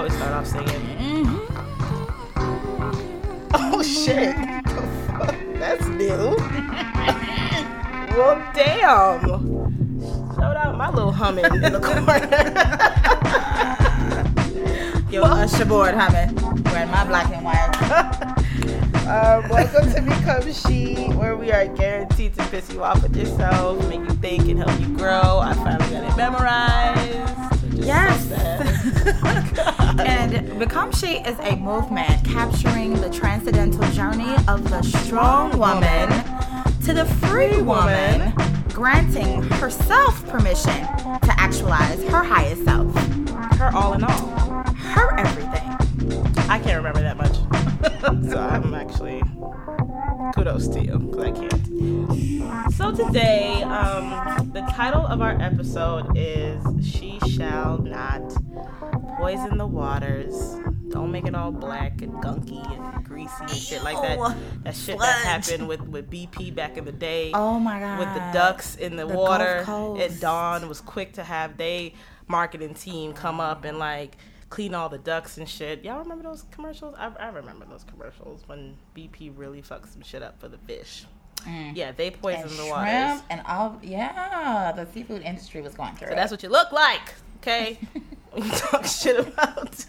always start off singing. Mm-hmm. Oh shit! That's new. well, damn. Shout out my little humming in the corner. Yo, Usher board humming. Wearing my black and white. Um, welcome to Become She, where we are guaranteed to piss you off with yourself, make you think, and help you grow. I finally got it memorized. Just Yes. so sad. And Become She is a movement capturing the transcendental journey of the strong woman to the free woman, granting herself permission to actualize her highest self, Her all in all. her everything. I can't remember that much. so I'm actually kudos to you because I can't. So today, um, the title of our episode is "She Shall Not Poison the Waters." Don't make it all black and gunky and greasy and shit like that. That shit that happened with with BP back in the day Oh my god. with the ducks in the, The water. And Coast. Dawn was quick to have they marketing team come up and like clean all the ducks and shit. Y'all remember those commercials? I, I remember those commercials when BP really fucked some shit up for the fish. Mm. Yeah, they and poisoned the shrimp waters. and all yeah, the seafood industry was going through So it. that's what you look like, okay? when you talk shit about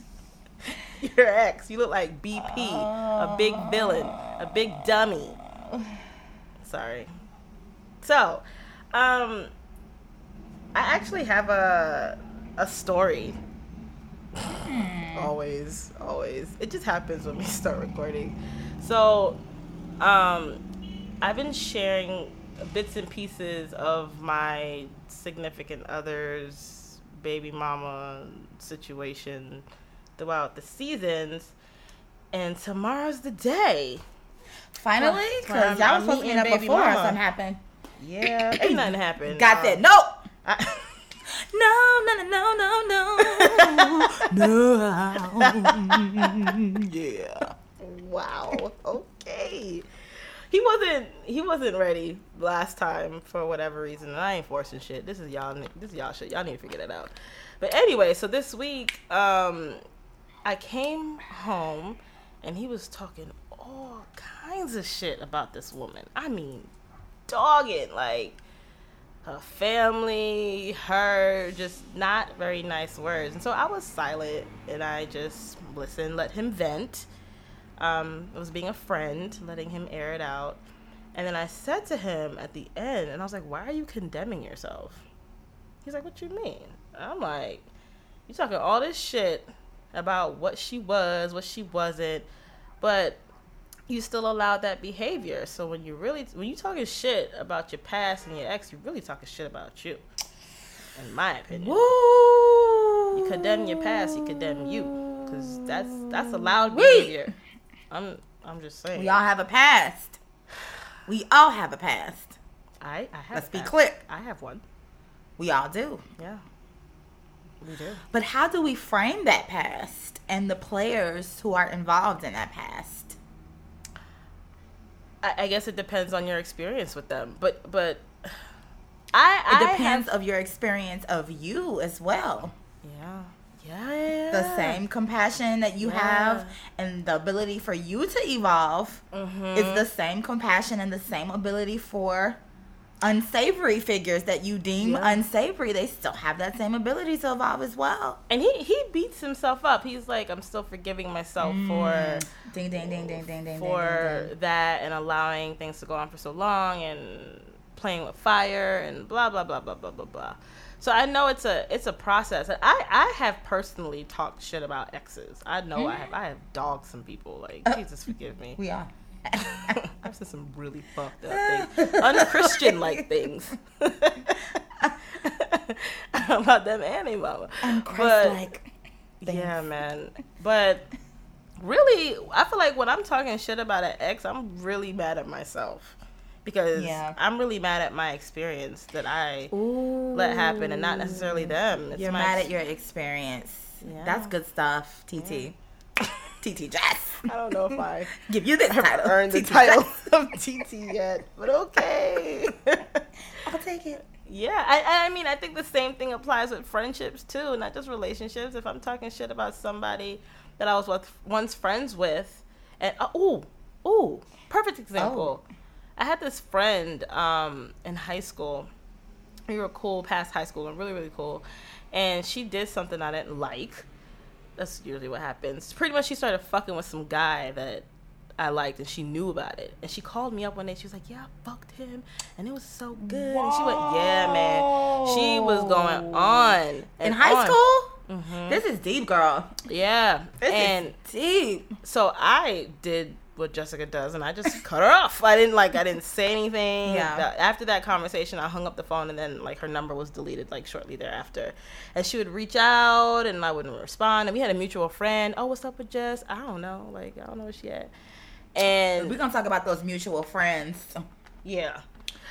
your ex, you look like BP, a big villain, a big dummy. Sorry. So, um, I actually have a a story. always, always. It just happens when we start recording. So, um, I've been sharing bits and pieces of my significant other's baby mama situation throughout the seasons. And tomorrow's the day. Finally, because y'all was supposed to meet up before mama. something happened. Yeah, ain't nothing happened. Got Um, that? Nope. I- No, no, no, no, no, no. yeah. Wow. Okay. He wasn't. He wasn't ready last time for whatever reason. And I ain't forcing shit. This is y'all. This is y'all shit. Y'all need to figure that out. But anyway, so this week, um, I came home, and he was talking all kinds of shit about this woman. I mean, dogging like her family, her, just not very nice words. And so I was silent and I just listened, let him vent. Um, I was being a friend, letting him air it out. And then I said to him at the end, and I was like, Why are you condemning yourself? He's like, What you mean? I'm like, You talking all this shit about what she was, what she wasn't, but you still allowed that behavior. So when you really when you talking shit about your past and your ex, you really talking shit about you. In my opinion. Woo. You condemn your past, you condemn you. Cause that's that's allowed behavior. I'm I'm just saying. We all have a past. We all have a past. I I have Let's be clear. I have one. We all do. Yeah. We do. But how do we frame that past and the players who are involved in that past? I, I guess it depends on your experience with them. But but I It I depends have- of your experience of you as well. yeah. Yeah. The same compassion that you Yeah. have and the ability for you to evolve Mhm. is the same compassion and the same ability for unsavory figures that you deem Yeah. unsavory. They still have that same ability to evolve as well. and he he beats himself up. He's like, I'm still forgiving myself for Ding ding ding ding ding ding for ding. that and allowing things to go on for so long and playing with fire and blah blah blah blah blah blah blah. So I know it's a it's a process. I I have personally talked shit about exes. I know I have I have dogged some people. Like uh, Jesus forgive me. We are. I've said some really fucked up things, unchristian like things about them and their mama. But- Christ-like. things. yeah, man. But really, I feel like when I'm talking shit about an ex, I'm really mad at myself because Yeah. I'm really mad at my experience that I Ooh. let happen, and not necessarily them. It's You're mad ex- at your experience. Yeah. That's good stuff, TT. TT Jess. I don't know if I Give you this title. earned the title of TT yet, but okay. I'll take it. Yeah, I, I mean, I think the same thing applies with friendships too, not just relationships. If I'm talking shit about somebody that I was with, once friends with, and uh, ooh, ooh, perfect example. I had this friend um, in high school. We were cool past high school and really, really cool. And she did something I didn't like. That's usually what happens. Pretty much, she started fucking with some guy that I liked, and she knew about it. And she called me up one day. She was like, "Yeah, I fucked him, and it was so good." And she went, "Yeah, man." She was going on In high on. school? Mhm. This is deep, girl. Yeah, This and is deep. so I did what Jessica does, and I just cut her off. I didn't like. I didn't say anything. Yeah. After that conversation, I hung up the phone, and then like her number was deleted like shortly thereafter. And she would reach out, and I wouldn't respond. And we had a mutual friend. Oh, what's up with Jess? I don't know. Like I don't know where she at. And We're gonna talk about those mutual friends. yeah.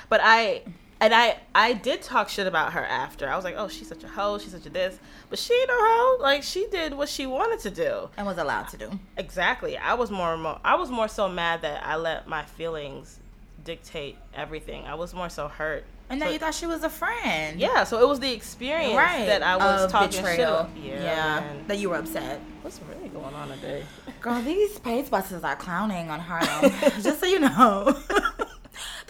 But I and I I did talk shit about her after. I was like, "Oh, she's such a hoe. She's such a this." But she ain't no hoe. Like she did what she wanted to do. And was allowed to do. Exactly. I was more, more I was more so mad that I let my feelings dictate everything. I was more so hurt. And So- you thought she was a friend. yeah, so it was the experience Right. that I was Of talking shit betrayal. about. Yeah. man. That you were upset. What's really going on today? Girl, these Pace buses are clowning on Harlem. Just so you know.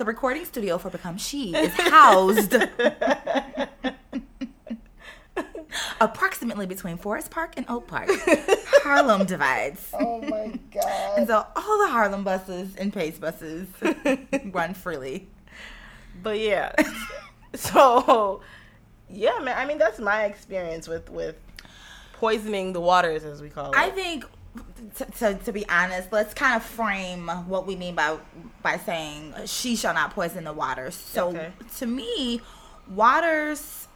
the recording studio for Become She is housed approximately between Forest Park and Oak Park. Harlem divides. Oh my god. And so all the Harlem buses and Pace buses run freely. But yeah. so yeah, man. I mean, that's my experience with with poisoning the waters, as we call it. I think, to, to, to be honest, let's kind of frame what we mean by by saying she shall not poison the waters. So Okay. to me, waters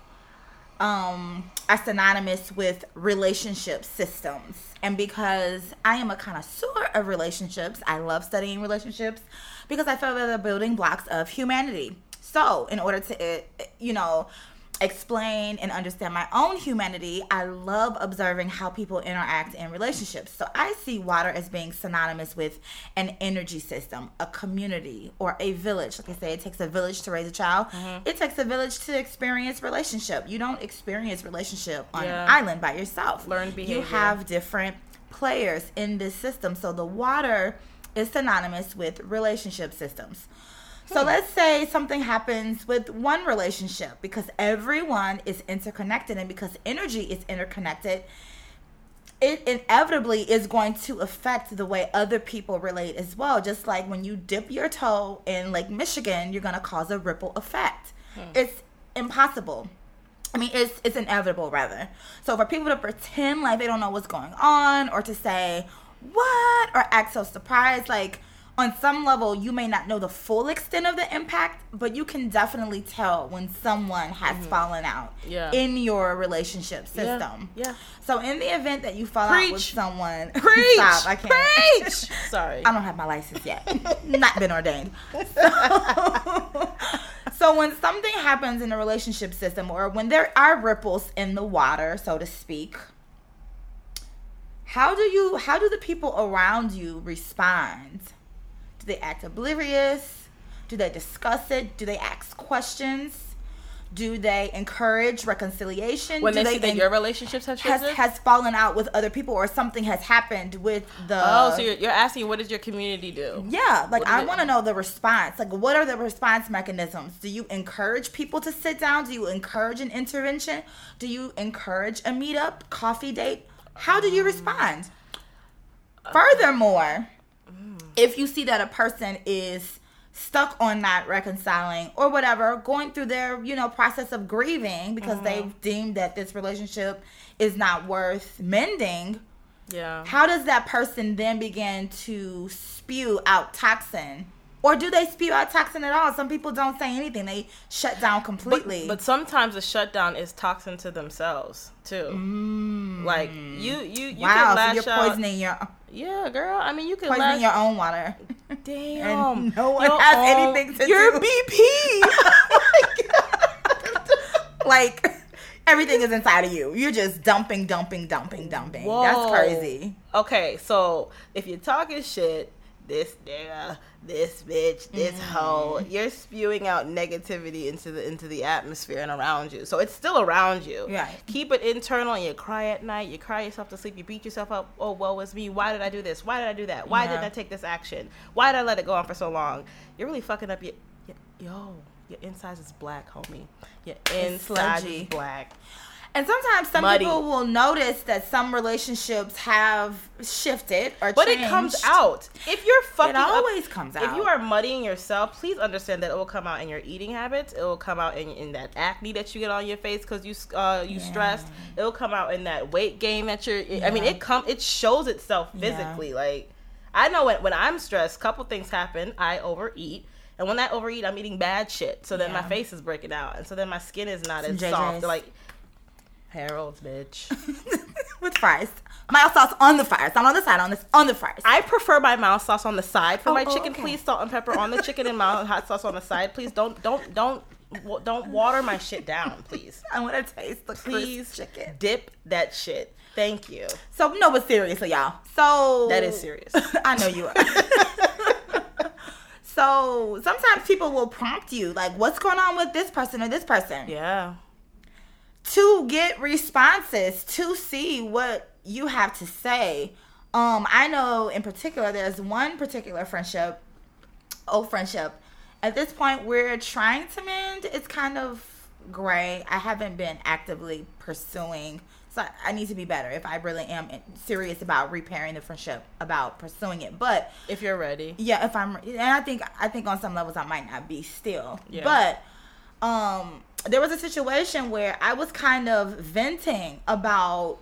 um, are synonymous with relationship systems. And because I am a connoisseur of relationships, I love studying relationships because I feel that they're building blocks of humanity. So, in order to, uh, you know, explain and understand my own humanity, I love observing how people interact in relationships. So I see water as being synonymous with an energy system, a community, or a village. Like I say, it takes a village to raise a child. Mm-hmm. It takes a village to experience relationship. You don't experience relationship on Yeah. an island by yourself. Learned You have different players in this system. So the water is synonymous with relationship systems. So hmm. let's say something happens with one relationship because everyone is interconnected and because energy is interconnected, it inevitably is going to affect the way other people relate as well. Just like when you dip your toe in Lake Michigan, you're going to cause a ripple effect. Hmm. It's impossible. I mean, it's it's inevitable rather. So for people to pretend like they don't know what's going on, or to say what, or act so surprised, like on some level, you may not know the full extent of the impact, but you can definitely tell when someone has mm-hmm. fallen out Yeah. in your relationship system. yeah. So in the event that you fall out with someone, Preach. stop, I can't. Preach. Sorry. I don't have my license yet. Not been ordained. So, so when something happens in a relationship system or when there are ripples in the water, so to speak, how do you how do the people around you respond? Do they act oblivious? Do they discuss it? Do they ask questions? Do they encourage reconciliation? when do they see that en- your relationships have has has fallen out with other people or something has happened with the oh, so you're, you're asking what does your community do? yeah, like I want to know the response. Like, what are the response mechanisms? Do you encourage people to sit down? Do you encourage an intervention? Do you encourage a meetup, coffee date? How do you um, respond? Uh, Furthermore, if you see that a person is stuck on not reconciling or whatever, going through their, you know, process of grieving because mm-hmm. they've deemed that this relationship is not worth mending, Yeah. how does that person then begin to spew out toxin? Or do they spew out toxin at all? Some people don't say anything. They shut down completely. but sometimes the shutdown is toxin to themselves too. Like you, you, you Mm. wow, can so lash you're out. poisoning your Yeah, girl. I mean, you can poisoning lash. your own water. Damn. And no one Your has own- anything to You're do. BP. like everything is inside of you. You're just dumping, dumping, dumping, dumping. Whoa. That's crazy. Okay, so if you're talking shit, this nigga, this bitch, this Mm. hoe. You're spewing out negativity into the into the atmosphere and around you. So it's still around you. Right. Keep it internal. And you cry at night. You cry yourself to sleep. You beat yourself up. Oh, woe is me. Why did I do this? Why did I do that? Why Yeah. didn't I take this action? Why did I let it go on for so long? You're really fucking up your, your yo. Your insides is black, homie. Your inside sludgy. is black. And sometimes some Muddy. people will notice that some relationships have shifted or changed. But it comes out. If you're fucking It up- always comes out. If you are muddying yourself, please understand that it will come out in your eating habits. It will come out in, in that acne that you get on your face because you uh, you Yeah. stressed. It will come out in that weight gain that you're. I mean, it come it shows itself Yeah. physically. Like I know when when I'm stressed, couple things happen. I overeat. And when I overeat, I'm eating bad shit. So then my face is breaking out, and so then my skin is not as soft. Like Harold's, bitch. with fries. Mild sauce on the fries, not on the side, on this on the fries. I prefer my mild sauce on the side for Oh, my oh, chicken. okay. Please salt and pepper on the chicken and mild hot sauce on the side. Please don't don't don't don't water my shit down, please. I want to taste the Please chicken. dip that shit. Thank you. So no, but seriously, y'all. So That is serious. I know you are. so sometimes people will prompt you, like, "What's going on with this person or this person?" Yeah. To get responses to see what you have to say. Um, I know in particular there's one particular friendship, old friendship. At this point, we're trying to mend. It's kind of gray. I haven't been actively pursuing, so I- need to be better if I really am serious about repairing the friendship, about pursuing it. But If you're ready. yeah, if I'm, and I think I think on some levels I might not be still, Yeah. but um, there was a situation where I was kind of venting about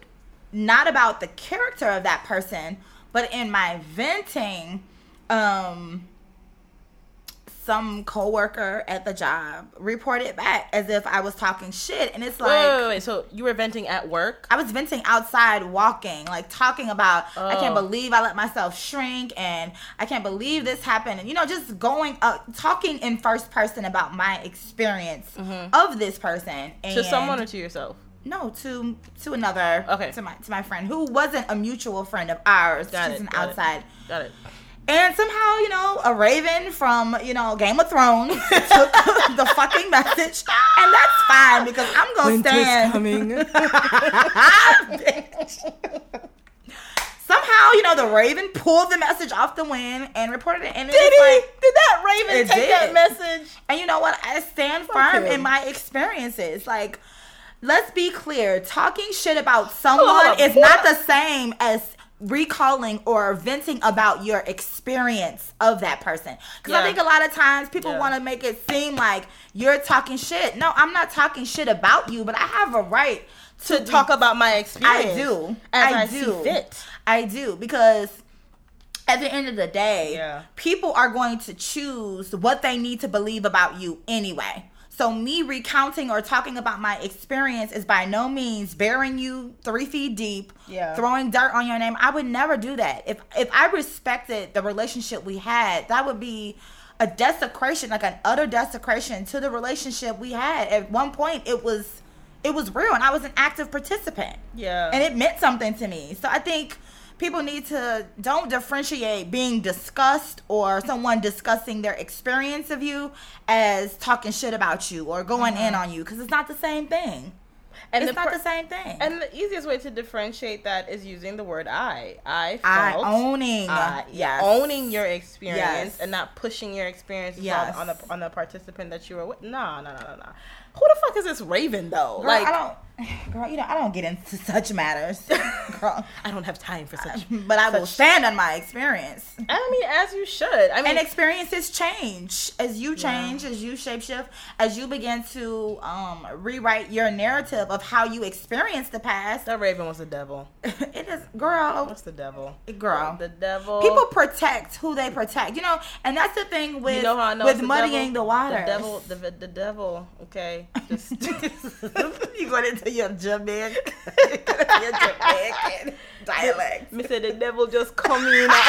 not about the character of that person, but in my venting, um, some coworker at the job reported back as if I was talking shit, and it's like. Wait, wait, wait. So you were venting at work? I was venting outside walking, like talking about I can't Oh. believe I let myself shrink and I can't believe this happened and you know just going up talking in first person about my experience of this person and Mm-hmm. To someone or to yourself? no to to another Okay. to my to my friend who wasn't a mutual friend of ours Got she's it, an got it. outside Got it. And somehow, you know, a raven from, you know, Game of Thrones took the fucking message. And that's fine because I'm going to stand. Bitch. Somehow, you know, the raven pulled the message off the wind and reported it. And it Did he? like, Did that Raven take that message? and you know what? I stand firm him. in my experiences. Like, let's be clear talking shit about someone up, is what? not the same as recalling or venting about your experience of that person because i think a lot of times people Yeah. want to make it seem like you're talking shit no i'm not talking shit about you but i have a right To talk about my experience. I do. As I, I see do. fit. I do because at the end of the day, Yeah. people are going to choose what they need to believe about you anyway. So me recounting or talking about my experience is by no means burying you three feet deep, Yeah. throwing dirt on your name. I would never do that. If if I respected the relationship we had, that would be a desecration, like an utter desecration to the relationship we had. At one point, it was it was real, and I was an active participant Yeah. and it meant something to me. So I think people need to don't differentiate being discussed or someone discussing their experience of you as talking shit about you or going in uh-huh. on you because it's not the same thing. and it's the not the same thing. And the easiest way to differentiate that is using the word I. I I owning, I- yes, owning your experience Yes. and not pushing your experience Yes. on, on the on the participant that you were with. No, no, no, no, no. Who the fuck is this Raven though? Girl, like I don't, girl, you know I don't get into such matters, girl. I don't have time for such. But I will stand on my experience. I mean, as you should. I mean, and experiences change as you change as you shapeshift as you begin to um rewrite your narrative of how you experience the past that Raven was the devil. it is girl What's the devil? girl The devil. people protect who they protect you know and that's the thing with you know I with the muddying devil? the water The devil. The, the devil. Okay. Just. you going into your Jamaican your Jamaican dialect Me say the devil just come in.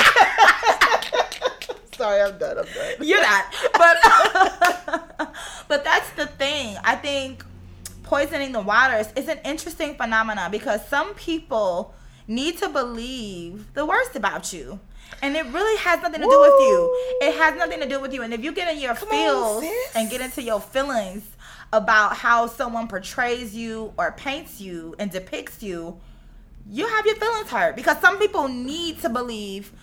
Sorry, I'm done. I'm done. You're not. But but that's the thing. I think poisoning the waters is an interesting phenomenon because some people need to believe the worst about you. And it really has nothing to do with you. It has nothing to do with you. And if you get in your Come feels sis. and get into your feelings about how someone portrays you or paints you and depicts you, you have your feelings hurt because some people need to believe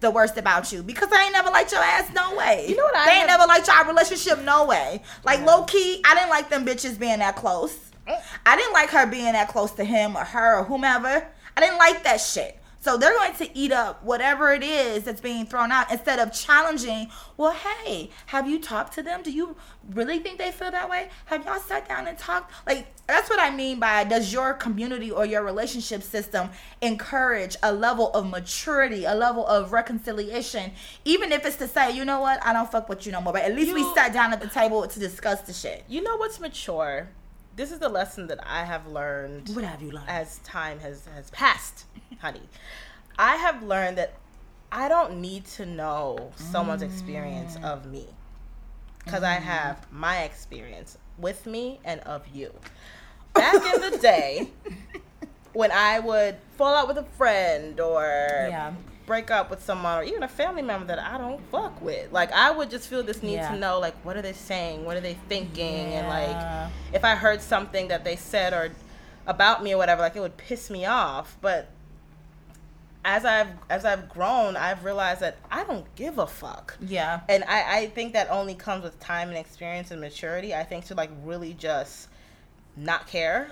the worst about you because I ain't never liked your ass no way. You know what I They ain't have- never liked your relationship no way. Like low key, I didn't like them bitches being that close. Mm. I didn't like her being that close to him or her or whomever. I didn't like that shit. So they're going to eat up whatever it is that's being thrown out instead of challenging. Well, hey, have you talked to them? Do you really think they feel that way? Have y'all sat down and talked? Like that's what I mean by does your community or your relationship system encourage a level of maturity, a level of reconciliation, even if it's to say, you know what, I don't fuck with you no more. But at least we sat down at the table to discuss the shit. You know what's mature? This is the lesson that I have learned What have you learned? as time has has passed, honey. I have learned that I don't need to know someone's experience Mm. of me because I have my experience with me and of you. Back in the day, when I would fall out with a friend or Yeah. Break up with someone or even a family member that I don't fuck with, like I would just feel this need Yeah. to know, like, what are they saying? What are they thinking? And like, if I heard something that they said or about me or whatever, like it would piss me off. But as I've as I've grown, I've realized that I don't give a fuck. Yeah. And I, I think that only comes with time and experience and maturity. I think to like really just not care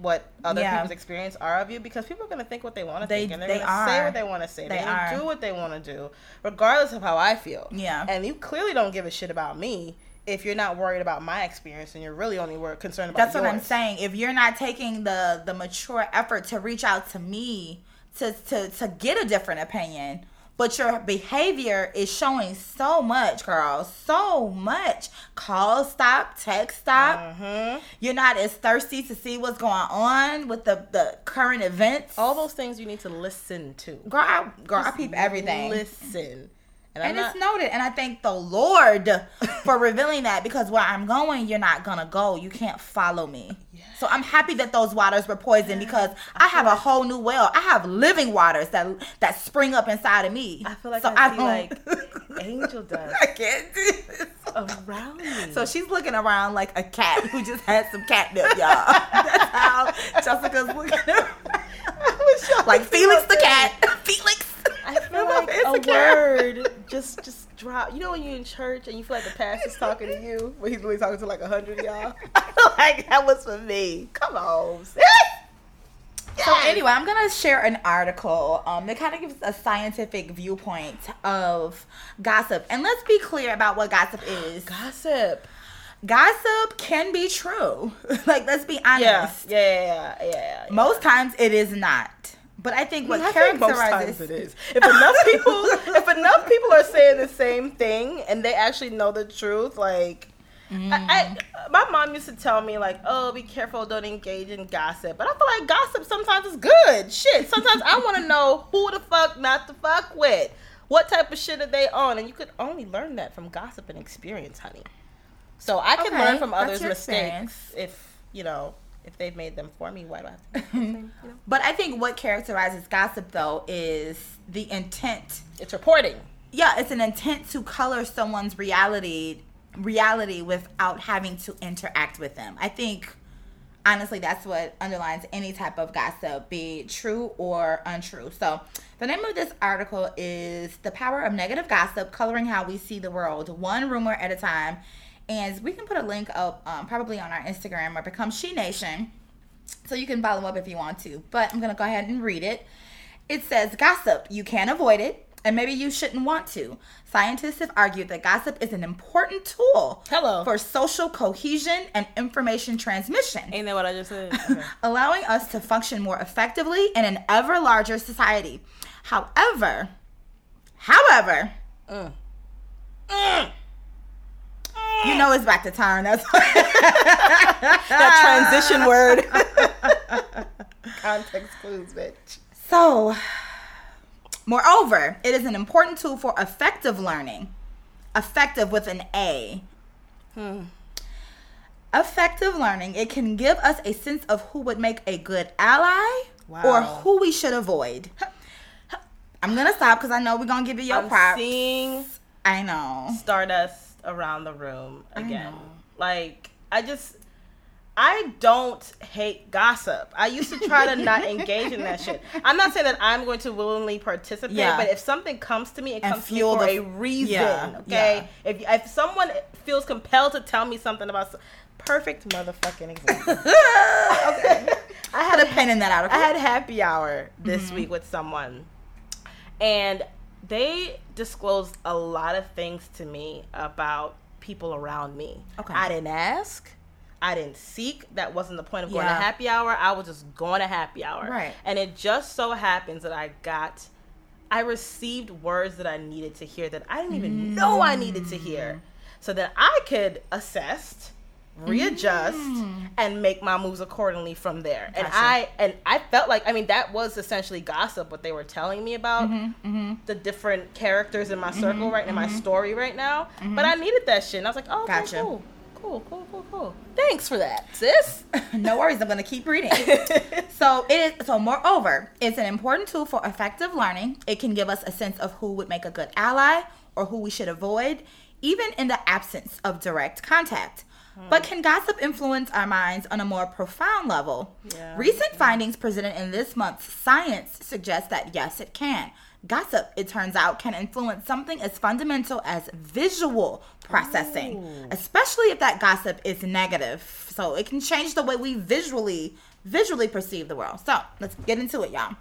what other Yeah. people's experience are of you because people are gonna think what they want to think and they're they gonna say what they want to say. They They're do what they want to do, regardless of how I feel. Yeah. And you clearly don't give a shit about me if you're not worried about my experience and you're really only concerned about That's what I'm saying. If you're not taking the the mature effort to reach out to me to to to get a different opinion, but your behavior is showing so much, girl, so much. Call stop, text stop. Mhm. You're not as thirsty to see what's going on with the the current events. All those things you need to listen to. girl, I, girl, I peep everything. Listen. And, And not, it's noted. And I thank the Lord for revealing that because where I'm going, you're not going to go. You can't follow me. So I'm happy that those waters were poisoned because I have a whole new well. I have living waters that that spring up inside of me. I feel like so I see don't- like angel dust I can't do this. around me. So she's looking around like a cat who just had some catnip, y'all. That's how Jessica's looking around. Like Felix the cat. Felix. I feel like It's a word just just drop. You know when you're in church and you feel like the pastor's talking to you, but he's really talking to like a hundred y'all. I feel like that was for me. Come on. So anyway, I'm gonna share an article um, that kind of gives a scientific viewpoint of gossip, and let's be clear about what gossip is. gossip. Gossip can be true. like, let's be Yeah, honest. yeah, yeah, yeah. yeah. Most times it is not. But I think what I think characterizes times it is. If enough people, if enough people are saying the same thing and they actually know the truth, like. Mm. I, I, my mom used to tell me like, "Oh, be careful, don't engage in gossip." But I feel like gossip sometimes is good. Shit, sometimes I want to know who the fuck not to fuck with. What type of shit are they on? And you could only learn that from gossip and experience, honey. So I can Okay, learn from others' mistakes if you know if they've made them for me. Why do I have to? same, mm-hmm. you know? But I think what characterizes gossip though is the intent. It's reporting. Yeah, it's an intent to color someone's reality reality without having to interact with them. I think honestly that's what underlines any type of gossip, be true or untrue. So the name of this article is The Power of Negative Gossip, Coloring How We See the World, One Rumor at a Time. And we can put a link up um, probably on our Instagram or Become She Nation. So you can follow up if you want to. But I'm going to go ahead and read it. It says gossip, you can't avoid it, and maybe you shouldn't want to. Scientists have argued that gossip is an important tool Hello. for social cohesion and information transmission, Ain't that what I just said? Okay. allowing us to function more effectively in an ever larger society. However, however, Mm. You know it's back to turn. That's that transition word. Context clues, bitch. So, moreover, it is an important tool for effective learning. Effective with an A. Hmm. Effective learning, it can give us a sense of who would make a good ally or who we should avoid. I'm gonna stop because I know we're gonna give you your I'm props. seeing I know. stardust around the room again. Like I just I don't hate gossip. I used to try to not engage in that shit. I'm not saying that I'm going to willingly participate, Yeah. but if something comes to me, it And comes to me for the- a reason. Yeah, Okay, if if someone feels compelled to tell me something about perfect motherfucking example. okay, I had a pen in that out. I had happy hour this Mm-hmm. week with someone, and they disclosed a lot of things to me about people around me. Okay. I didn't ask. I didn't seek. That wasn't the point of going Yeah. to happy hour. I was just going to happy hour. Right. And it just so happens that I got, I received words that I needed to hear that I didn't even know I needed to hear, mm. so that I could assess, readjust, mm. and make my moves accordingly from there. And I and I felt like I mean that was essentially gossip what they were telling me about mm-hmm, mm-hmm. the different characters in my mm-hmm, circle right in my story right now. But I needed that shit, and I was like, oh, okay, Gotcha. cool, cool, cool, cool, cool. Thanks for that, sis. no worries. I'm gonna keep reading. So it is so moreover, it's an important tool for effective learning. It can give us a sense of who would make a good ally or who we should avoid, even in the absence of direct contact. Uh-huh. But can gossip influence our minds on a more profound level? Yeah. Recent findings presented in this month's Science suggest that yes, it can. Gossip, it turns out, can influence something as fundamental as visual processing, especially if that gossip is negative. So it can change the way we visually visually perceive the world. So let's get into it, y'all.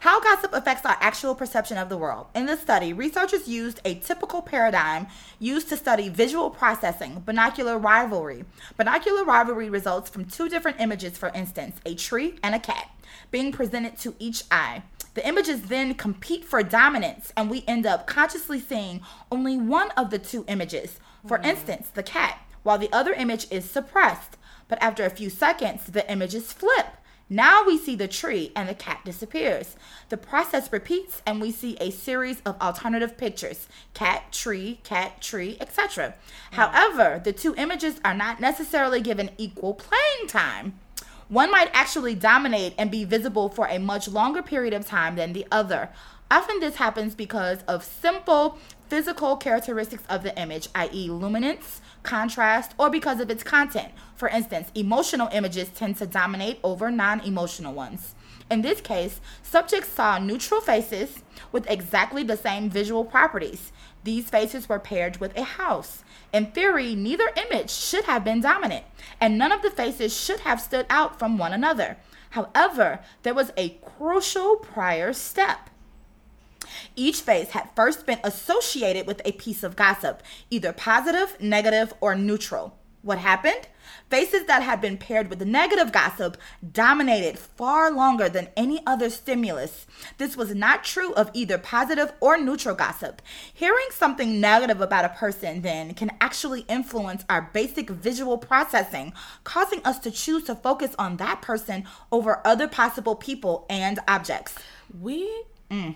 How gossip affects our actual perception of the world. In this study, researchers used a typical paradigm used to study visual processing, binocular rivalry. Binocular rivalry results from two different images, for instance, a tree and a cat, being presented to each eye. The images then compete for dominance, and we end up consciously seeing only one of the two images. For mm. instance, the cat, while the other image is suppressed. But after a few seconds, the images flip. Now we see the tree and the cat disappears. The process repeats and we see a series of alternative pictures cat, tree, cat, tree, etc. Mm. However, the two images are not necessarily given equal playing time. One might actually dominate and be visible for a much longer period of time than the other. Often this happens because of simple physical characteristics of the image, i.e., luminance, contrast, or because of its content. For instance, emotional images tend to dominate over non emotional ones. In this case, subjects saw neutral faces with exactly the same visual properties. These faces were paired with a house. In theory, neither image should have been dominant, and none of the faces should have stood out from one another. However, there was a crucial prior step. Each face had first been associated with a piece of gossip, either positive, negative, or neutral. What happened? Faces that had been paired with negative gossip dominated far longer than any other stimulus. This was not true of either positive or neutral gossip. Hearing something negative about a person then can actually influence our basic visual processing, causing us to choose to focus on that person over other possible people and objects. We. I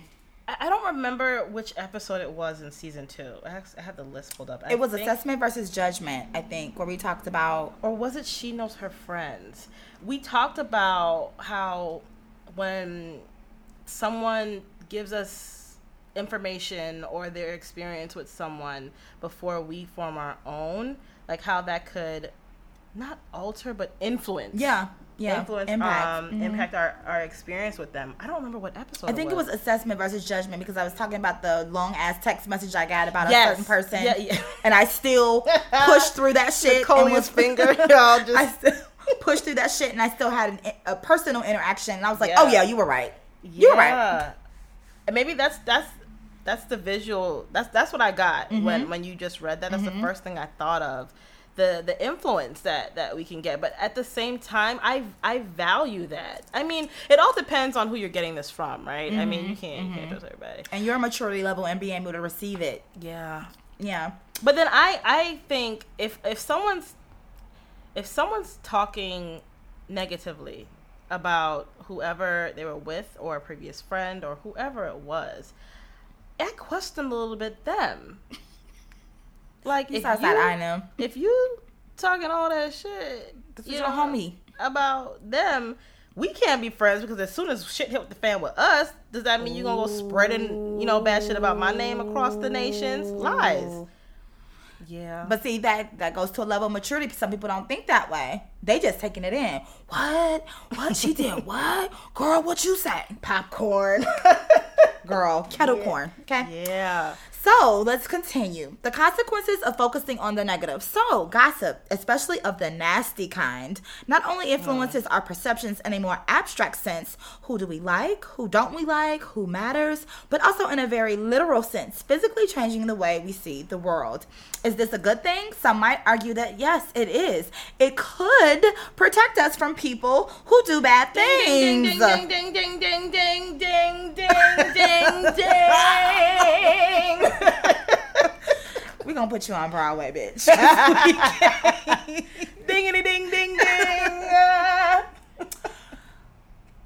I don't remember which episode it was in season two. I have the list pulled up. I It was think- assessment versus judgment, I think, where we talked about or was it she knows her friends? We talked about how when someone gives us information or their experience with someone before we form our own, like how that could not alter but influence. yeah, yeah, influence impact. um Mhm. impact our, our experience with them. I don't remember what episode I think it was assessment versus judgment because I was talking about the long ass text message I got about a certain person, Yeah, yeah. and I still pushed through that shit. and was- finger, y'all just I still pushed through that shit, and I still had an, a personal interaction, and I was like, Yeah. "Oh yeah, you were right. You were right." And maybe that's that's that's the visual. That's that's what I got Mm-hmm. when when you just read that. That's the first thing I thought of. The the influence that that we can get, but at the same time, I I value that. I mean, it all depends on who you're getting this from, right? I mean, you Mm-hmm. can't you can't trust everybody. And your maturity level and being able to receive it, Yeah. yeah, But then I I think if if someone's if someone's talking negatively about whoever they were with or a previous friend or whoever it was, I question a little bit them. Like you if saw you, that I know. if you talking all that shit, This you is your know, homie. about them, we can't be friends because as soon as shit hit the fan with us, does that mean you're gonna go spreading, you know, bad shit about my name across the nations? Lies. Yeah. But see that that goes to a level of maturity. Some people don't think that way. They just taking it in. What? What she did? What? Girl, what you say? popcorn. Girl, kettle corn. Okay. yeah. So let's continue. The consequences of focusing on the negative. So, gossip, especially of the nasty kind, not only influences our perceptions in a more abstract sense who do we like, who don't we like, who matters, but also in a very literal sense, physically changing the way we see the world. Is this a good thing? Some might argue that yes, it is. It could protect us from people who do bad Ding things. ding ding ding ding ding ding ding ding ding. We're gonna put you on Broadway, bitch. Dingity ding ding ding.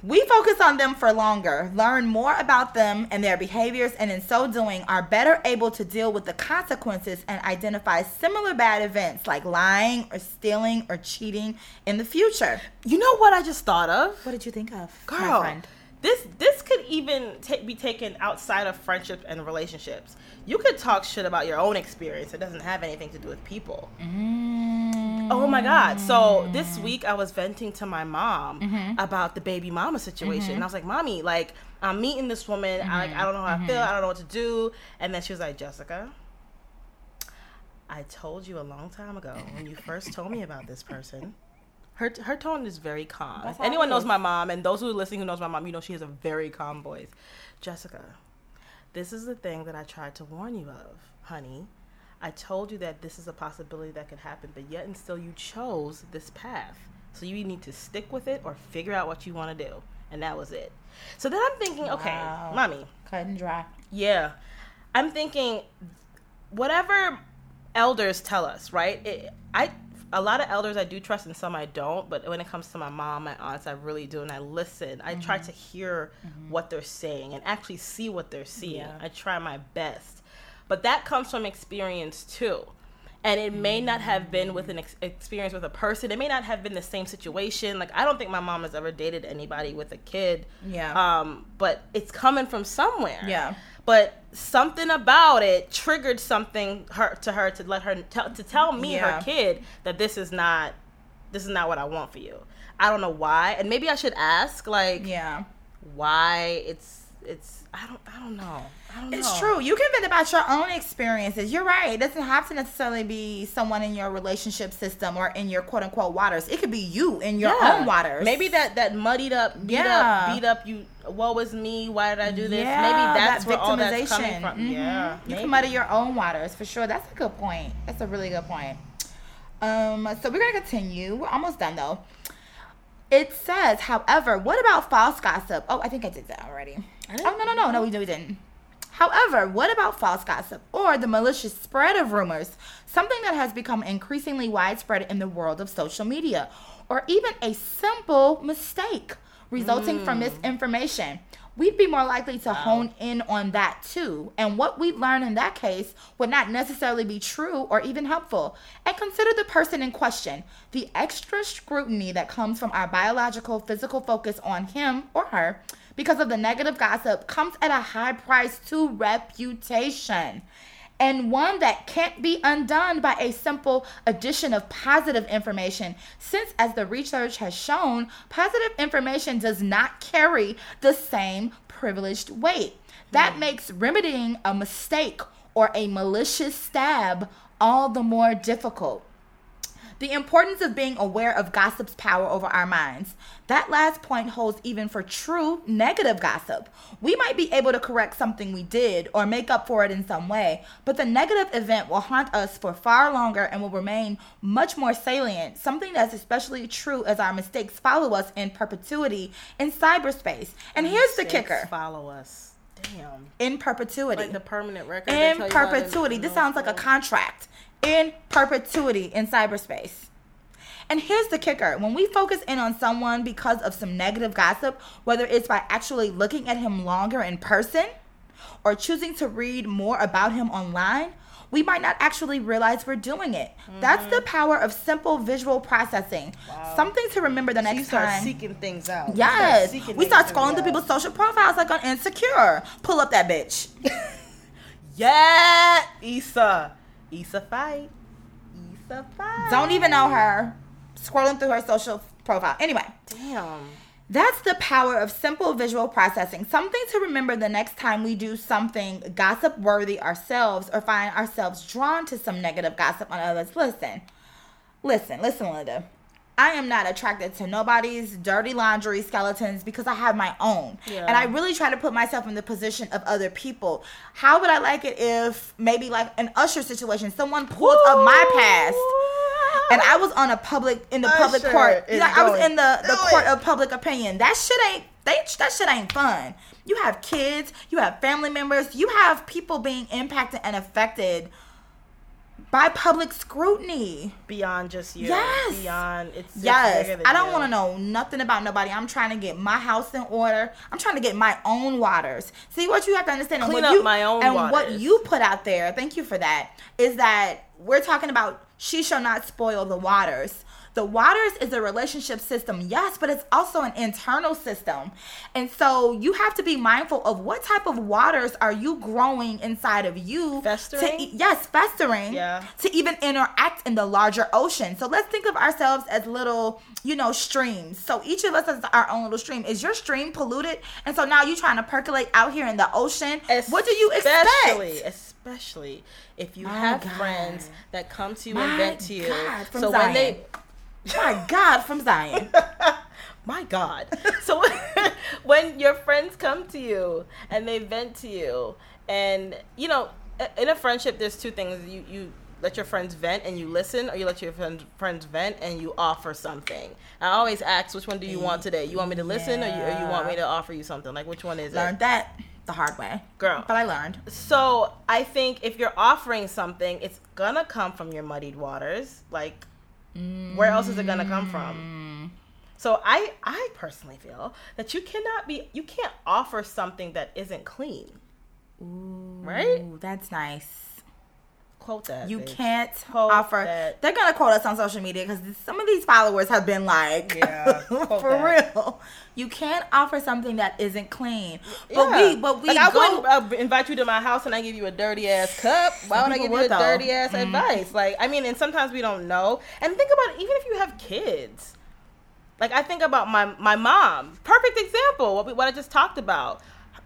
We focus on them for longer, learn more about them and their behaviors, and in so doing, are better able to deal with the consequences and identify similar bad events like lying or stealing or cheating in the future. You know what I just thought of? What did you think of, my Girl, friend? This this could even ta- be taken outside of friendships and relationships. You could talk shit about your own experience. It doesn't have anything to do with people. Mm. Oh my god! So this week I was venting to my mom mm-hmm. about the baby mama situation, mm-hmm. and I was like, "Mommy, like I'm meeting this woman. I like I mm-hmm. don't know how I feel. I don't know what to do." And then she was like, "Jessica." I told you a long time ago when you first told me about this person. Her, her tone is very calm. Anyone knows my mom, and those who are listening who knows my mom, you know she has a very calm voice. Jessica, this is the thing that I tried to warn you of, honey. I told you that this is a possibility that could happen, but yet and still you chose this path. So you need to stick with it or figure out what you want to do. And that was it. So then I'm thinking, okay, Wow. mommy, Cut and dry. yeah. I'm thinking whatever elders tell us, right? It, I a lot of elders I do trust and some I don't, but when it comes to my mom, my aunts, I really do and I listen. I try Mm-hmm. to hear what they're saying and actually see what they're seeing. Yeah. I try my best. But that comes from experience too. And it may not have been with an ex- experience with a person. It may not have been the same situation. Like I don't think my mom has ever dated anybody with a kid. Yeah. Um, but it's coming from somewhere Yeah. But something about it triggered something her to her to let her tell to tell me Yeah. her kid that this is not this is not what I want for you. I don't know why, and maybe I should ask like Yeah. why it's it's I don't I don't know. I don't It's know. true. You can vent about your own experiences. You're right. It doesn't have to necessarily be someone in your relationship system or in your quote unquote waters. It could be you in your Yeah. own waters. Maybe that that muddied up, beat Yeah. up, beat up. You, woe is me. Why did I do this? Yeah, maybe that's that where all that's coming victimization. from. Mhm. Yeah, You maybe. can muddy your own waters for sure. That's a good point. That's a really good point. Um, so we're gonna continue. We're almost done though. It says, however, what about false gossip? Oh, I think I did that already. Oh no no no no we, we didn't. However, what about false gossip or the malicious spread of rumors? Something that has become increasingly widespread in the world of social media, or even a simple mistake resulting from hmm. misinformation. We'd be more likely to hone in on that too. And what we learn in that case would not necessarily be true or even helpful. And consider the person in question. The extra scrutiny that comes from our biological, physical focus on him or her because of the negative gossip comes at a high price to reputation and one that can't be undone by a simple addition of positive information. Since, as the research has shown, positive information does not carry the same privileged weight. That hmm. makes remedying a mistake or a malicious stab all the more difficult. The importance of being aware of gossip's power over our minds. That last point holds even for true negative gossip. We might be able to correct something we did or make up for it in some way, but the negative event will haunt us for far longer and will remain much more salient, something that's especially true as our mistakes follow us in perpetuity in cyberspace. And here's the kicker Follow us. Damn. in perpetuity Like the permanent record. in tell you about in perpetuity. This sounds like a contract in perpetuity in cyberspace. And here's the kicker when we focus in on someone because of some negative gossip, whether it's by actually looking at him longer in person or choosing to read more about him online, we might not actually realize we're doing it. That's the mm-hmm. power of simple visual processing. Wow. Something to remember the So next you start time. seeking things out. Yes. seeking We start scrolling through people's social profiles like on Insecure. Pull up that bitch. Yeah, Issa. Issa fight. Issa fight. Don't even know her. Scrolling through her social profile. Anyway, Damn. that's the power of simple visual processing. Something to remember the next time we do something gossip worthy ourselves or find ourselves drawn to some negative gossip on others. Listen, listen, listen, Linda. I am not attracted to nobody's dirty laundry skeletons because I have my own. Yeah. And I really try to put myself in the position of other people. How would I like it if maybe like an Usher situation, someone pulled up my past and I was on a public in the public Usher court. is Like I was in the, the court it. of public opinion. That shit ain't they that shit ain't fun. You have kids, you have family members, you have people being impacted and affected by public scrutiny. Beyond just you. Yes. Beyond it's. Yes, I don't want to know nothing about nobody. I'm trying to get my house in order. I'm trying to get my own waters. See what you have to understand, and Clean what up you my own and what you put out there. Thank you for that. Is that we're talking about? She shall not spoil the waters. The waters is a relationship system, yes, but it's also an internal system. And so you have to be mindful of what type of waters are you growing inside of you. Festering? To, yes, festering. Yeah. To even interact in the larger ocean. So let's think of ourselves as little, you know, streams. So each of us has our own little stream. Is your stream polluted? And so now you're trying to percolate out here in the ocean. what do you expect? especially especially if you My have God. friends that come to you My and vent to you. God, from so when they My God, from Zion. My God. So when your friends come to you and they vent to you, and you know, in a friendship, there's two things: you you let your friends vent and you listen, or you let your friends friends vent and you offer something. I always ask, which one do you want today? You want me to listen, or, you, or you want me to offer you something? Like, which one is learned it, that the hard way. girl? But I learned. So I think if you're offering something, it's gonna come from your muddied waters. Like, where else is it gonna come from? Mm. So I I personally feel that you cannot be you can't offer something that isn't clean. Right? That's nice. Quote that. You bitch. can't Quote offer. that. They're gonna quote us on social media because some of these followers have been like, Yeah, for that. real. You can't offer something that isn't clean. But Yeah. we, but we like I go. wouldn't uh, invite you to my house and I give you a dirty ass cup. Why would I give you a though. dirty ass Mhm. advice? Like I mean, and sometimes we don't know. And think about it, even if you have kids. Like I think about my my mom. Perfect example. What we, what I just talked about.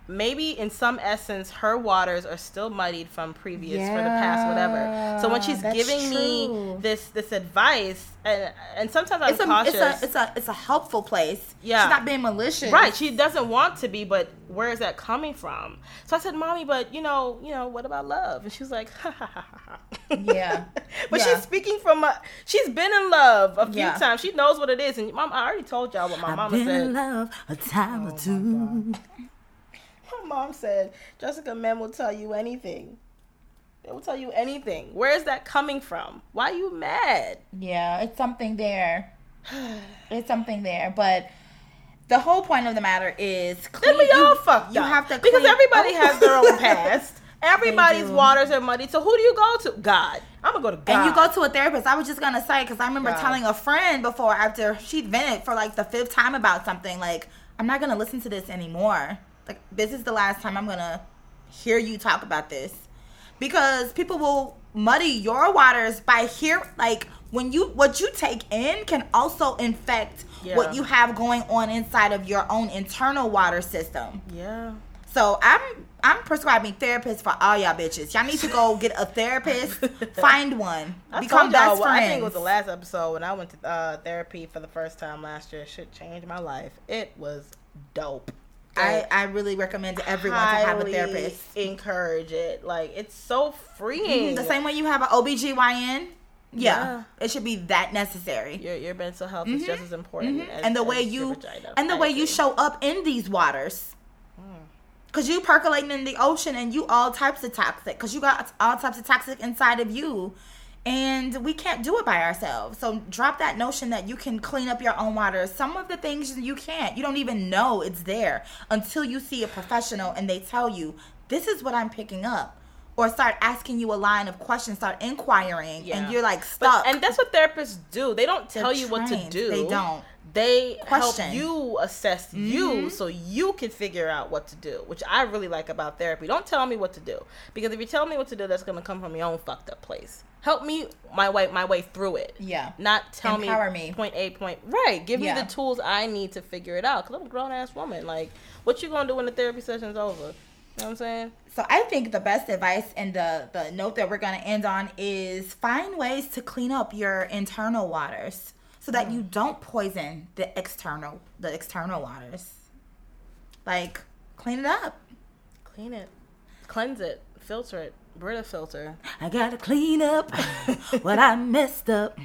Maybe in some essence, her waters are still muddied from previous for the past whatever. So when she's Yeah, giving me this this advice, and and sometimes I'm it's a, cautious. it's a it's a it's a helpful place. Yeah. she's not being malicious. Right, she doesn't want to be, but where is that coming from? So I said, "Mommy, but you know, you know, what about love?" And she's like, ha, ha, ha. Yeah. but Yeah. she's speaking from a, she's been in love a few Yeah. times. She knows what it is. And mom, I already told y'all what my I've mama been said. in love a time Oh or two. My mom said, Jessica, men will tell you anything. They will tell you anything. Where is that coming from? Why are you mad? Yeah, it's something there. It's something there, but the whole point of the matter is Then we clean- all you, fucked you up. have to because clean- everybody has their own past. Everybody's waters are muddy. So who do you go to? God. I'm gonna go to God. And you go to a therapist. I was just gonna say because I remember God. telling a friend before after she vented for like the fifth time about something. Like I'm not gonna listen to this anymore. Like this is the last time I'm gonna hear you talk about this because people will muddy your waters by hear like when you what you take in can also infect Yeah. what you have going on inside of your own internal water system. Yeah. So I'm I'm prescribing therapists for all y'all bitches. Y'all need to go get a therapist, find one, I become best friends. I think it was the last episode when I went to uh, therapy for the first time last year. Shit changed my life. It was dope. I, I really recommend to everyone to have a therapist. Encourage it. Like it's so freeing. The same way you have an OBGYN. Yeah, Yeah. it should be that necessary. Your your mental health is just as important. Mhm. As, and the way you vagina. and the I way you show up in these waters. Cause you percolating in the ocean and you all types of toxic. Cause you got all types of toxic inside of you, and we can't do it by ourselves. So drop that notion that you can clean up your own water. Some of the things you can't. You don't even know it's there until you see a professional and they tell you, "This is what I'm picking up." or start asking you a line of questions, start inquiring, Yeah. and you're like But, and that's what therapists do. They don't They're tell you what to do. They don't. They Question. help you assess you Mhm. so you can figure out what to do, which I really like about therapy. Don't tell me what to do because if you tell me what to do, that's going to come from your own fucked up place. Help me my way my way through it. yeah. Not tell Empower me, me. point A point right. Give Yeah. me the tools I need to figure it out because I'm a grown ass woman. Like, what you gonna do when the therapy session's over? You know what I'm saying? So I think the best advice and the the note that we're gonna end on is find ways to clean up your internal waters so that you mm. don't poison the external the external waters. Like clean it up. Clean it, cleanse it, filter it, Brita filter. I gotta clean up what I messed up.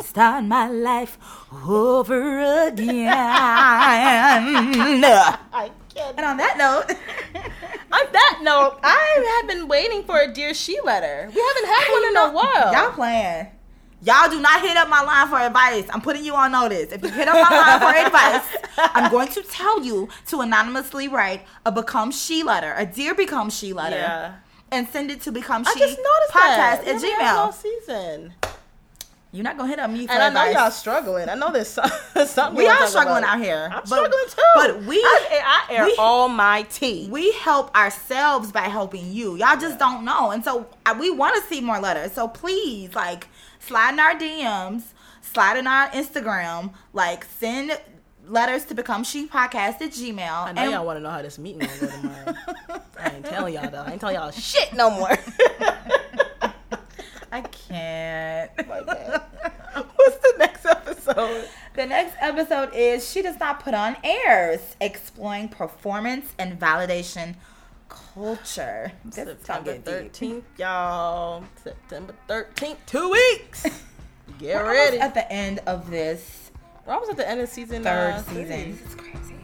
Start my life over again. and I can't. And on that note, On that note, I have been waiting for a dear she letter. We haven't had one in a while. y'all playing. Y'all do not hit up my line for advice. I'm putting you on notice. If you hit up my line for advice, I'm going to tell you to anonymously write a become she letter, a dear become she letter, Yeah. And send it to become I she just noticed that. podcast at We haven't had all Gmail. season. You're not gonna hit up me for And I know advice. y'all struggling. I know there's some, something We are struggling about. out here. I'm but- struggling too. But we I, I air we- all my tea. we help ourselves by helping you. Y'all just don't know. And so we want to see more letters. So please, like, slide in our DMs, slide in our Instagram, like, send letters to become she podcast at Gmail. I know and y'all want to know how this meeting gonna go tomorrow. I ain't telling y'all though. I ain't telling y'all shit no more. I can't. What's the next episode? The next episode is She Does Not Put On Airs, exploring performance and validation culture. This September thirteenth, y'all. September thirteenth, two weeks. Get We're ready. at the end of this We're almost at the end of season third uh, season. This is crazy.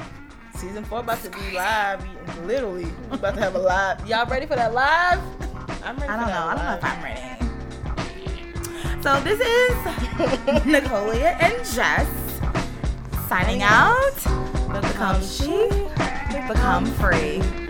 Season four about to be live. Literally, we about to have a live. Y'all ready for that live? I'm ready. I don't know. I don't know if. I'm ready. So this is Nicolia and Jess signing out. Become she, become free.